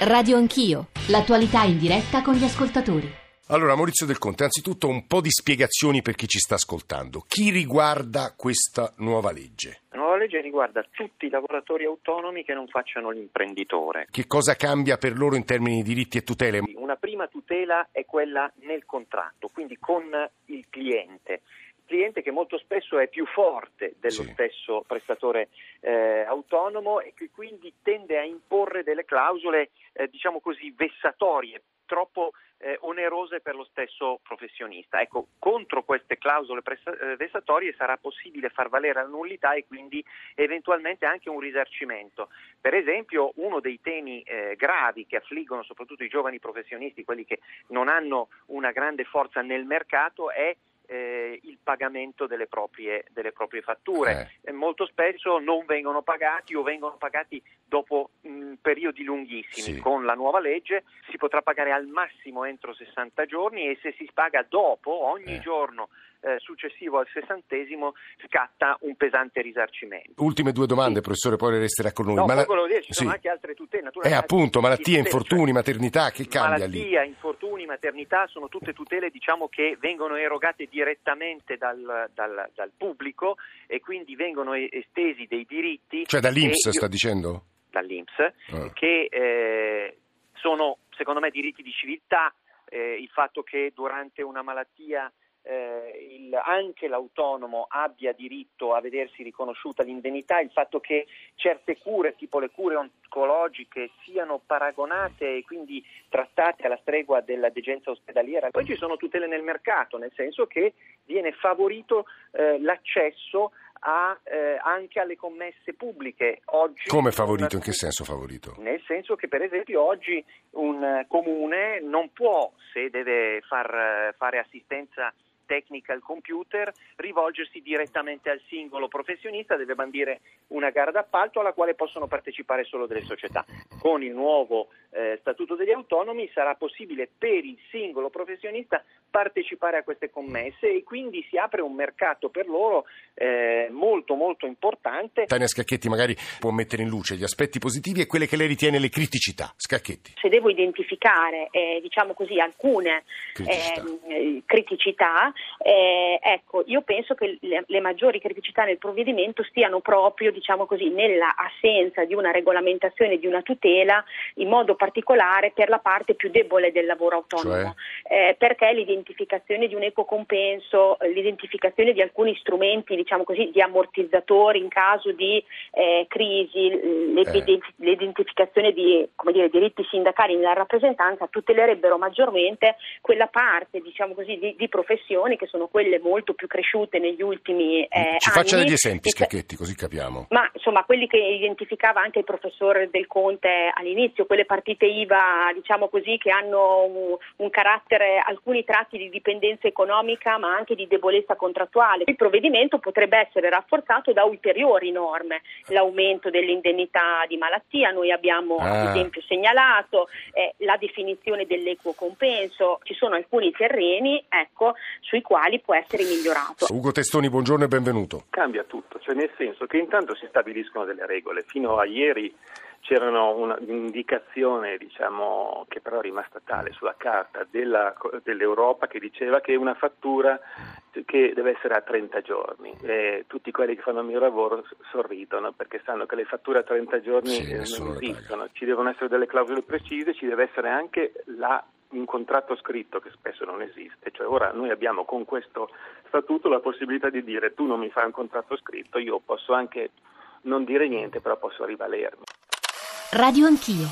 Radio Anch'io, l'attualità in diretta con gli ascoltatori. Allora, Maurizio Del Conte, anzitutto un po' di spiegazioni per chi ci sta ascoltando. Chi riguarda questa nuova legge? La nuova legge riguarda tutti i lavoratori autonomi che non facciano l'imprenditore. Che cosa cambia per loro in termini di diritti e tutele? Una prima tutela è quella nel contratto, quindi con il cliente cliente che molto spesso è più forte dello Sì. stesso prestatore eh, autonomo e che quindi tende a imporre delle clausole, eh, diciamo così, vessatorie, troppo eh, onerose per lo stesso professionista. Ecco, contro queste clausole eh, vessatorie sarà possibile far valere la nullità e quindi eventualmente anche un risarcimento. Per esempio, uno dei temi eh, gravi che affliggono soprattutto i giovani professionisti, quelli che non hanno una grande forza nel mercato, è eh, il pagamento delle proprie, delle proprie fatture. E molto spesso non vengono pagati o vengono pagati dopo mh, periodi lunghissimi. Sì. Con la nuova legge si potrà pagare al massimo entro 60 giorni e se si paga dopo, ogni Eh. giorno eh, successivo al sessantesimo, scatta un pesante risarcimento. Ultime due domande, Sì. professore, poi resterà con noi. No, Mala- dire, ci sono Sì. anche altre tutele. Eh, appunto, malattie, infortuni, maternità, che cambia lì? Malattia, infortuni, maternità sono tutte tutele diciamo, che vengono erogate direttamente dal, dal- dal pubblico e quindi vengono estesi dei diritti Cioè dall'Inps io- sta dicendo? dall'Inps Ah. che eh, sono secondo me diritti di civiltà, eh, il fatto che durante una malattia eh, il- anche l'autonomo abbia diritto a vedersi riconosciuta l'indennità, il fatto che certe cure, tipo le cure oncologiche, siano paragonate e quindi trattate alla stregua della degenza ospedaliera. Poi ci sono tutele nel mercato, nel senso che viene favorito eh, l'accesso a, eh, anche alle commesse pubbliche. Oggi Come favorito? In una- che senso favorito? nel senso che per esempio oggi un eh, comune non può, se deve far, fare assistenza tecnica al computer, rivolgersi direttamente al singolo professionista, deve bandire una gara d'appalto alla quale possono partecipare solo delle società. Con il nuovo eh, Statuto degli Autonomi sarà possibile per il singolo professionista partecipare a queste commesse e quindi si apre un mercato per loro eh, molto molto importante Tania Scacchetti magari può mettere in luce gli aspetti positivi e quelle che lei ritiene le criticità. Scacchetti. se devo identificare eh, diciamo così alcune Criticità. ehm, criticità, eh, ecco, io penso che le, le maggiori criticità nel provvedimento stiano proprio diciamo così, nella assenza di una regolamentazione, di una tutela, in modo particolare per la parte più debole del lavoro autonomo, Eh, perché l'identificazione di un equo compenso, eh, l'identificazione di alcuni strumenti diciamo così, di ammortizzatori in caso di eh, crisi, Eh. l'identi- l'identificazione di come dire, diritti sindacali nella rappresentanza tutelerebbero maggiormente quella parte diciamo così, di, di professioni che sono quelle molto più cresciute negli ultimi eh, Ci anni. faccia degli esempi, che- Scacchetti, così capiamo. ma insomma quelli che identificava anche il professor Del Conte all'inizio, quelle partite IVA diciamo così che hanno un, un carattere, alcuni tratti di dipendenza economica ma anche di debolezza contrattuale. Il provvedimento potrebbe essere rafforzato da ulteriori norme, l'aumento dell'indennità di malattia, noi abbiamo Ah. ad esempio segnalato eh, la definizione dell'equo compenso, ci sono alcuni terreni ecco, sui quali può essere migliorato. Ugo Testoni, buongiorno e benvenuto. cambia tutto, cioè nel senso che intanto si stabiliscono delle regole. Fino a ieri c'erano una- un'indicazione, diciamo, che però è rimasta tale sulla carta della- dell'Europa che diceva che una fattura che deve essere a 30 giorni. E tutti quelli che fanno il mio lavoro sorridono perché sanno che le fatture a 30 giorni Sì, eh, non esistono. Ci devono essere delle clausole precise, ci deve essere anche la- un contratto scritto che spesso non esiste. Cioè ora noi abbiamo con questo statuto la possibilità di dire tu non mi fai un contratto scritto, io posso anche non dire niente, però posso rivalermi. Radio Anch'io,